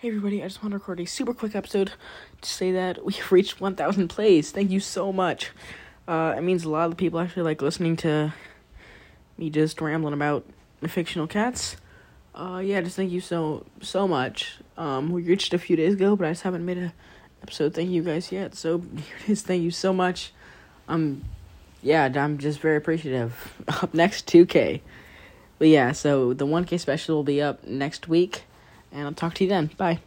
Hey everybody, I just want to record a super quick episode to say that we've reached 1,000 plays. Thank you so much. Uh, it means a lot of people actually like listening to me just rambling about fictional cats. Uh, yeah, just thank you so so much. Um, we reached a few days ago, but I just haven't made a episode. Thank you guys yet. So here it is. Thank you so much. Um, yeah, I'm just very appreciative. Up next, 2K. But yeah, so the 1K special will be up next week and I'll talk to you then. Bye.